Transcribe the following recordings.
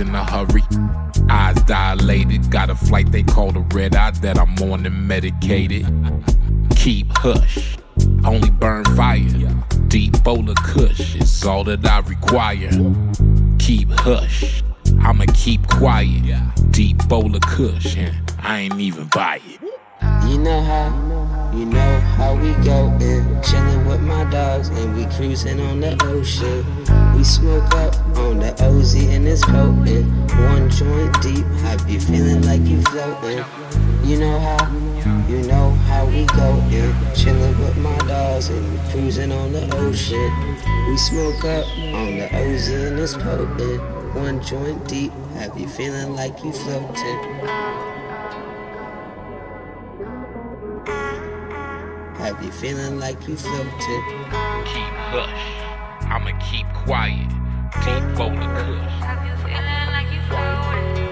in a hurry. Eyes dilated, got a flight they call the red eye that I'm on and medicated. Keep hush, only burn fire. Deep bowl of kush is all that I require. Keep hush, I'ma keep quiet. Deep bowl of kush, and I ain't even buy it. You know how, you know how we go eh? in. Chilling with my dogs and we cruising on the ocean. We smoke up on the OZ and it's potent. One joint deep, have you feeling like you floating? You know how, you know how we go eh? in. Chilling with my dogs and we cruising on the ocean. We smoke up on the OZ and it's potent. One joint deep, have you feeling like you floating? Have you feeling like you floated? Keep hush. I'ma keep quiet. Deep bowl of kush. Have you feeling like you floated?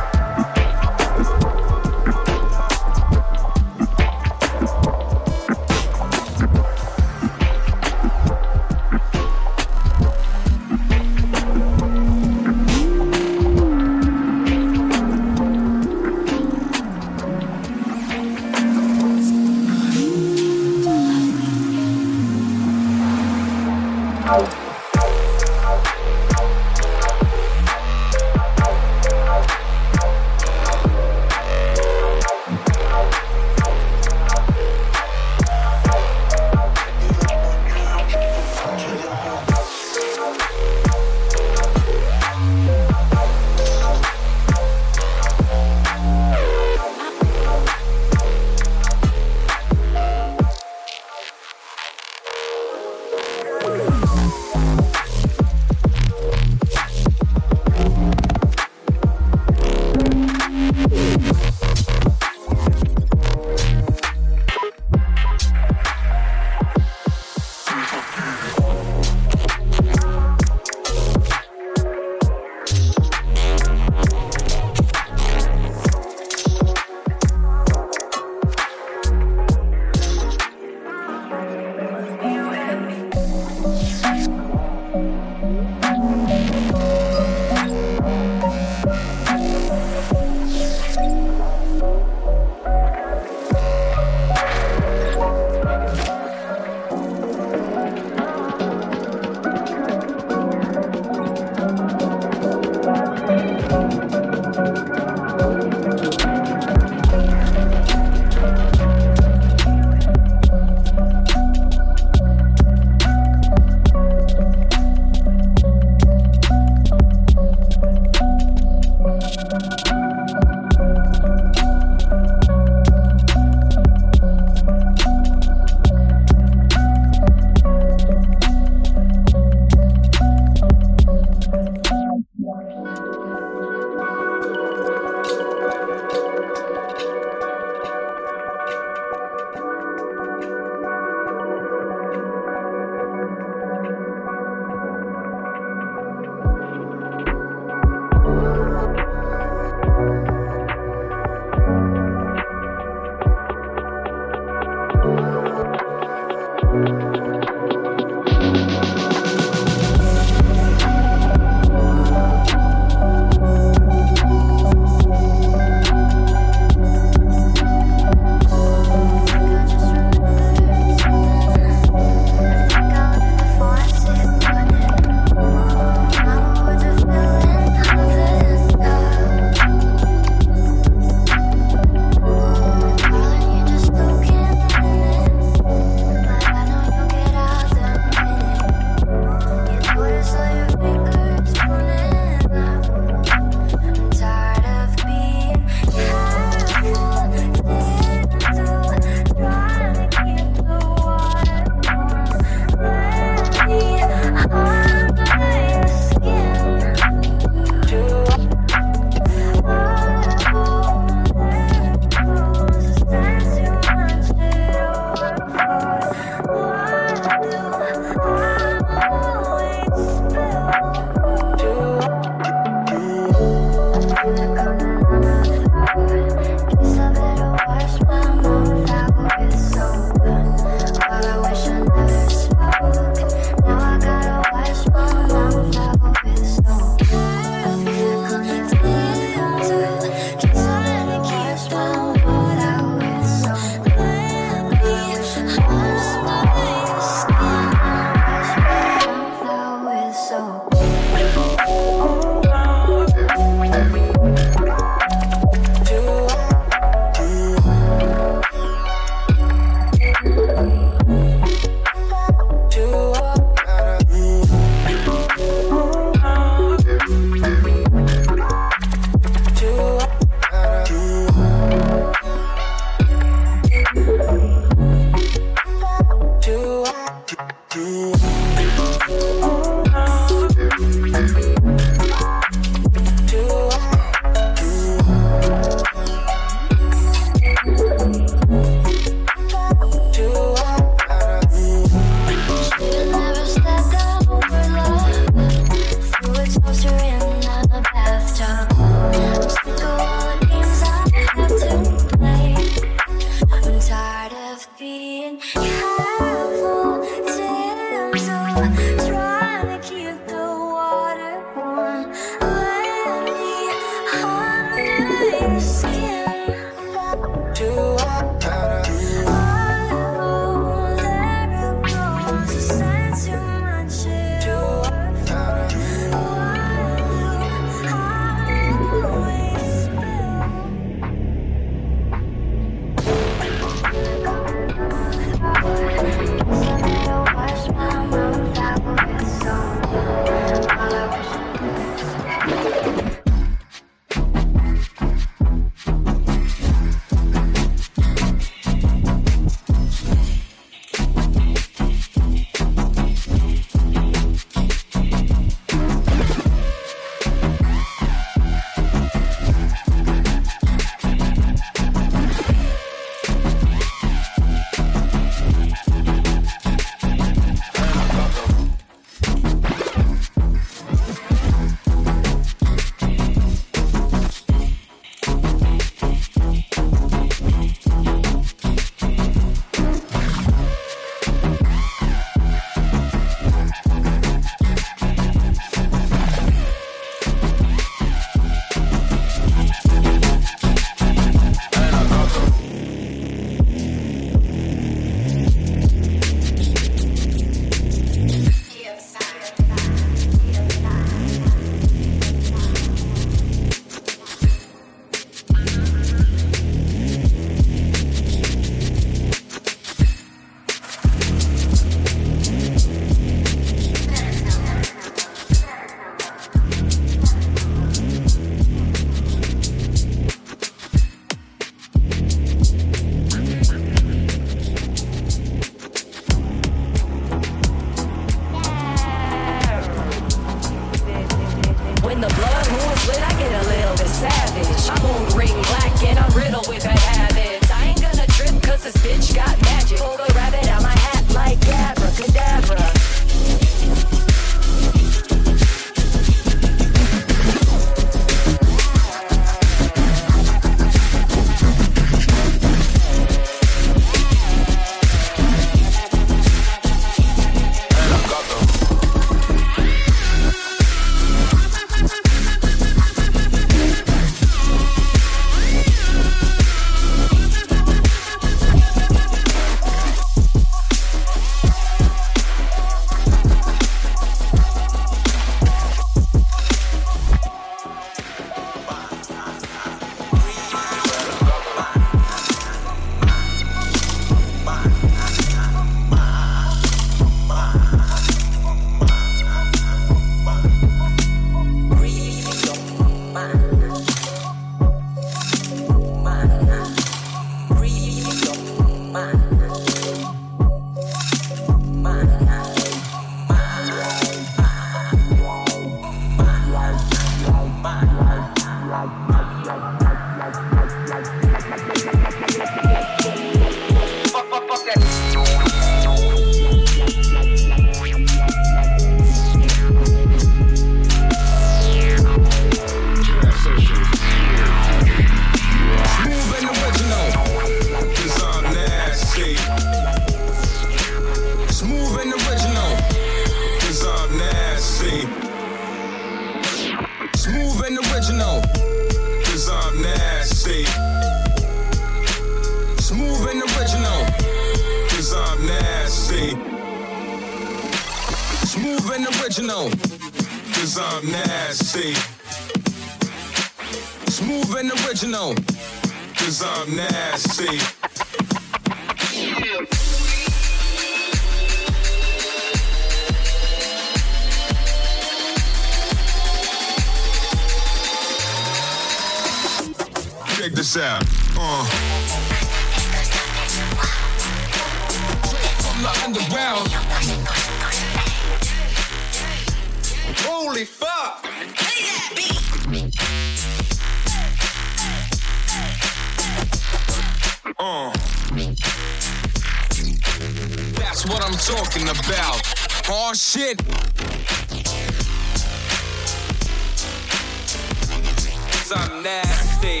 Some nasty,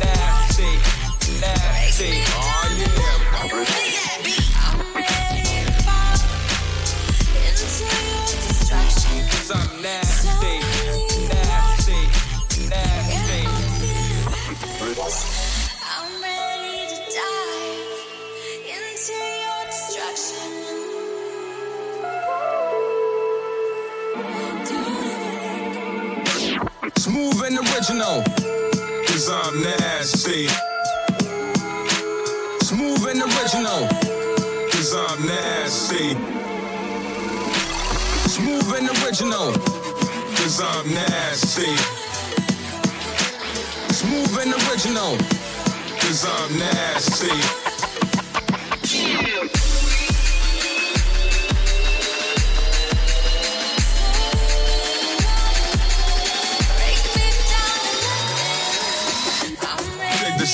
nasty, nasty. know, cause I'm nasty. Smooth and original, cause I'm nasty. Smooth and original, cause I'm nasty. Smooth and original, cause I'm nasty.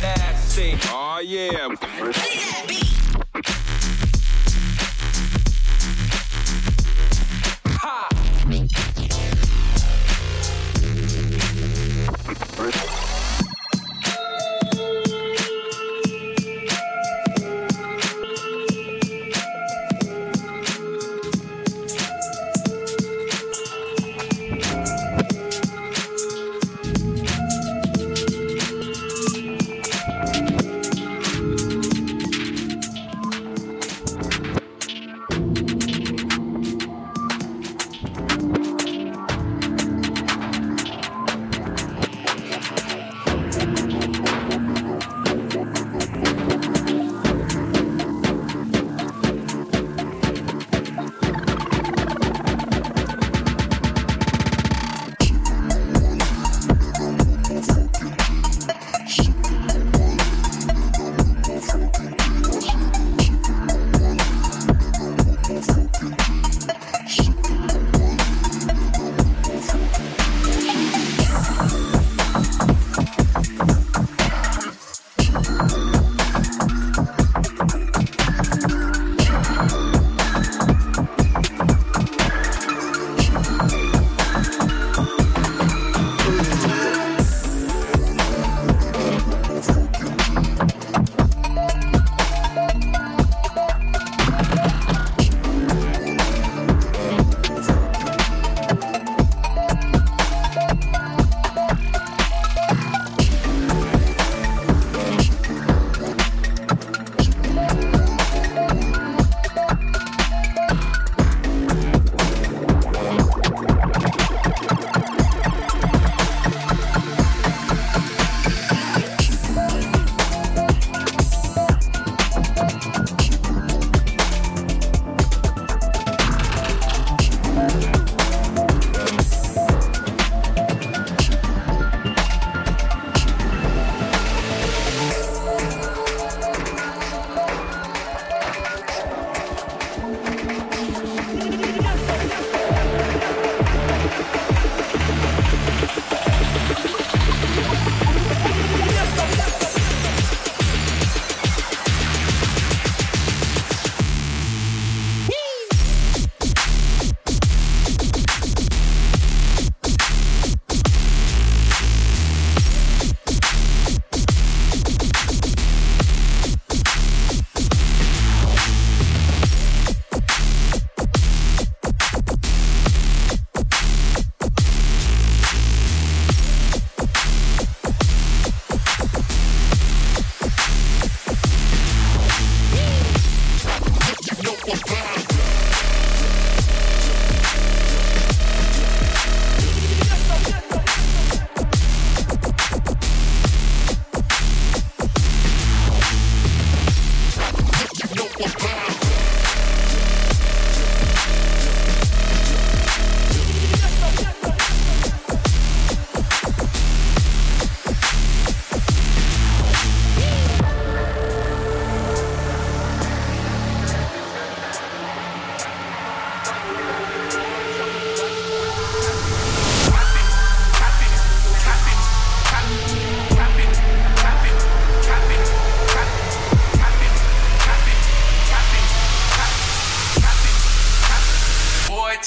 nasty. Oh yeah.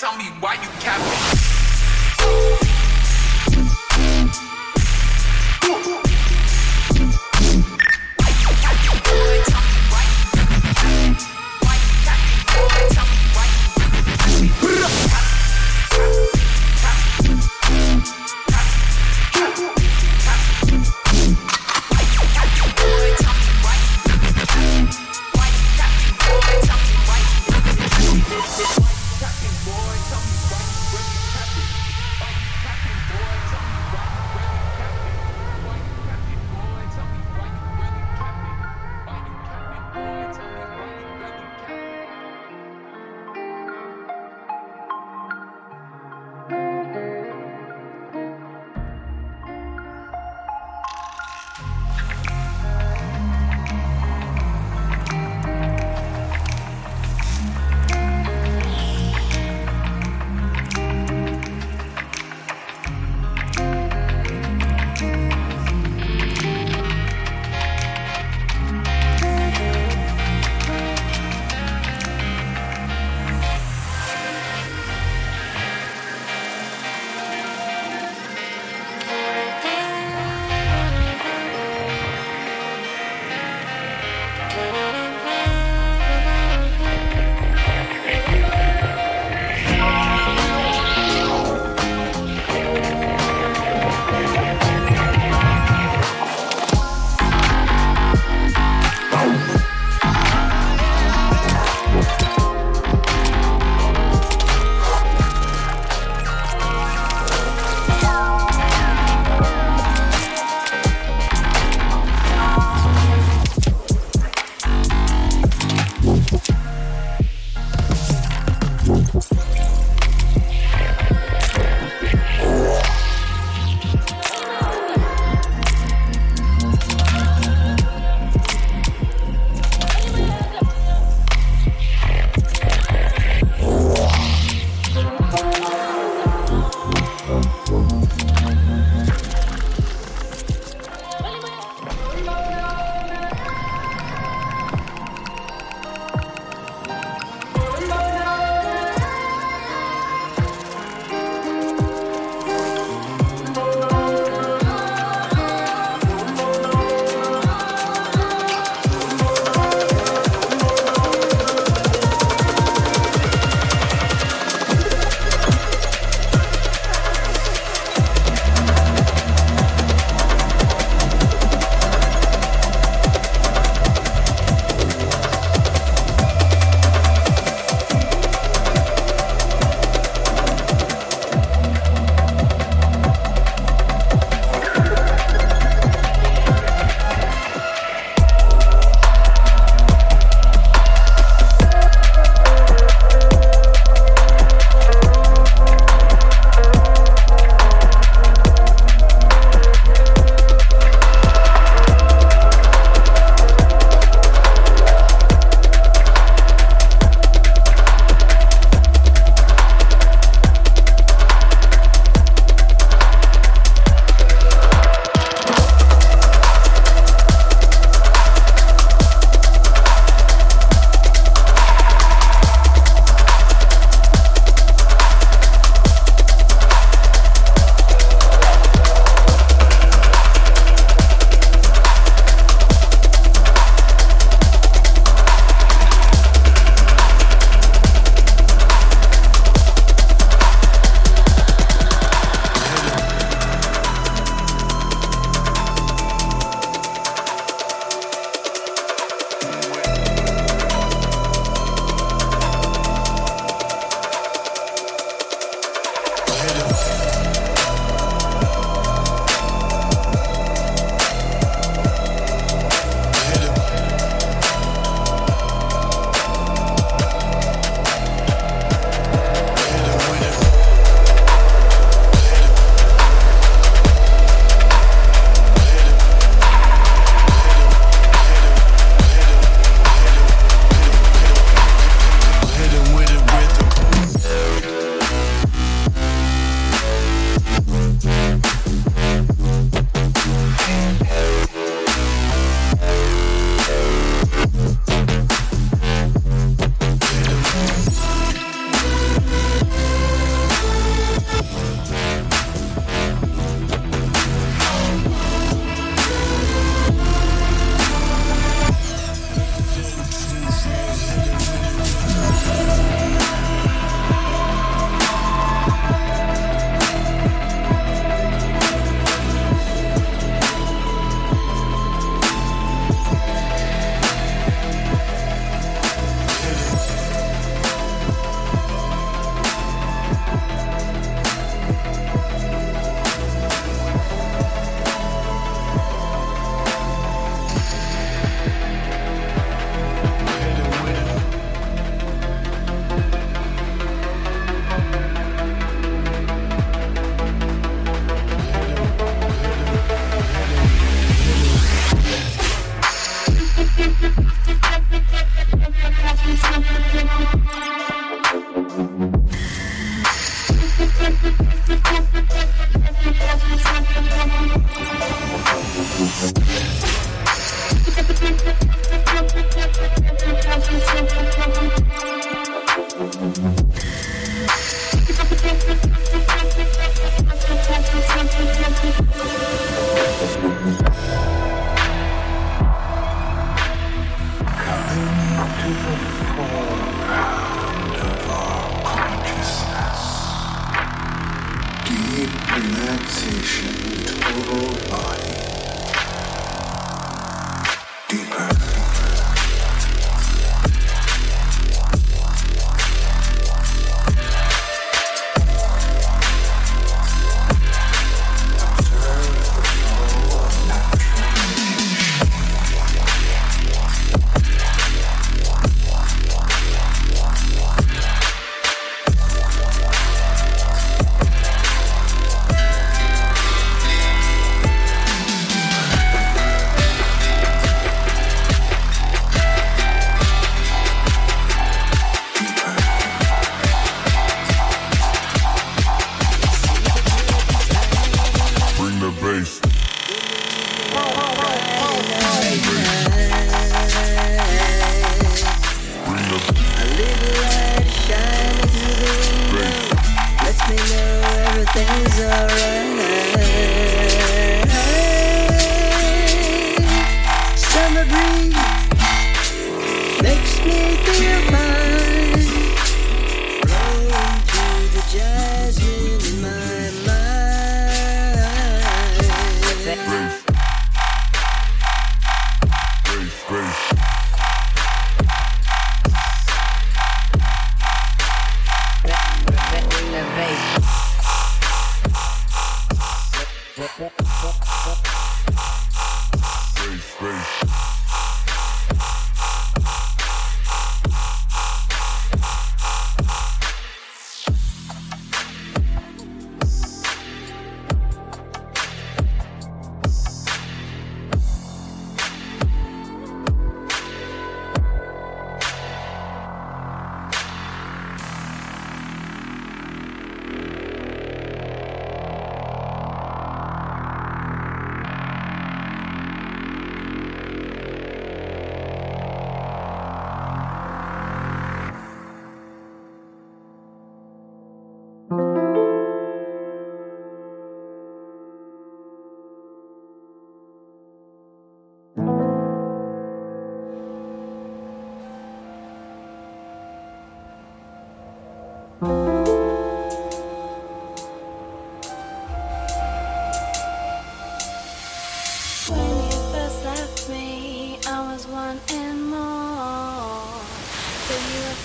tell me why you capping.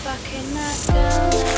fucking knockdown.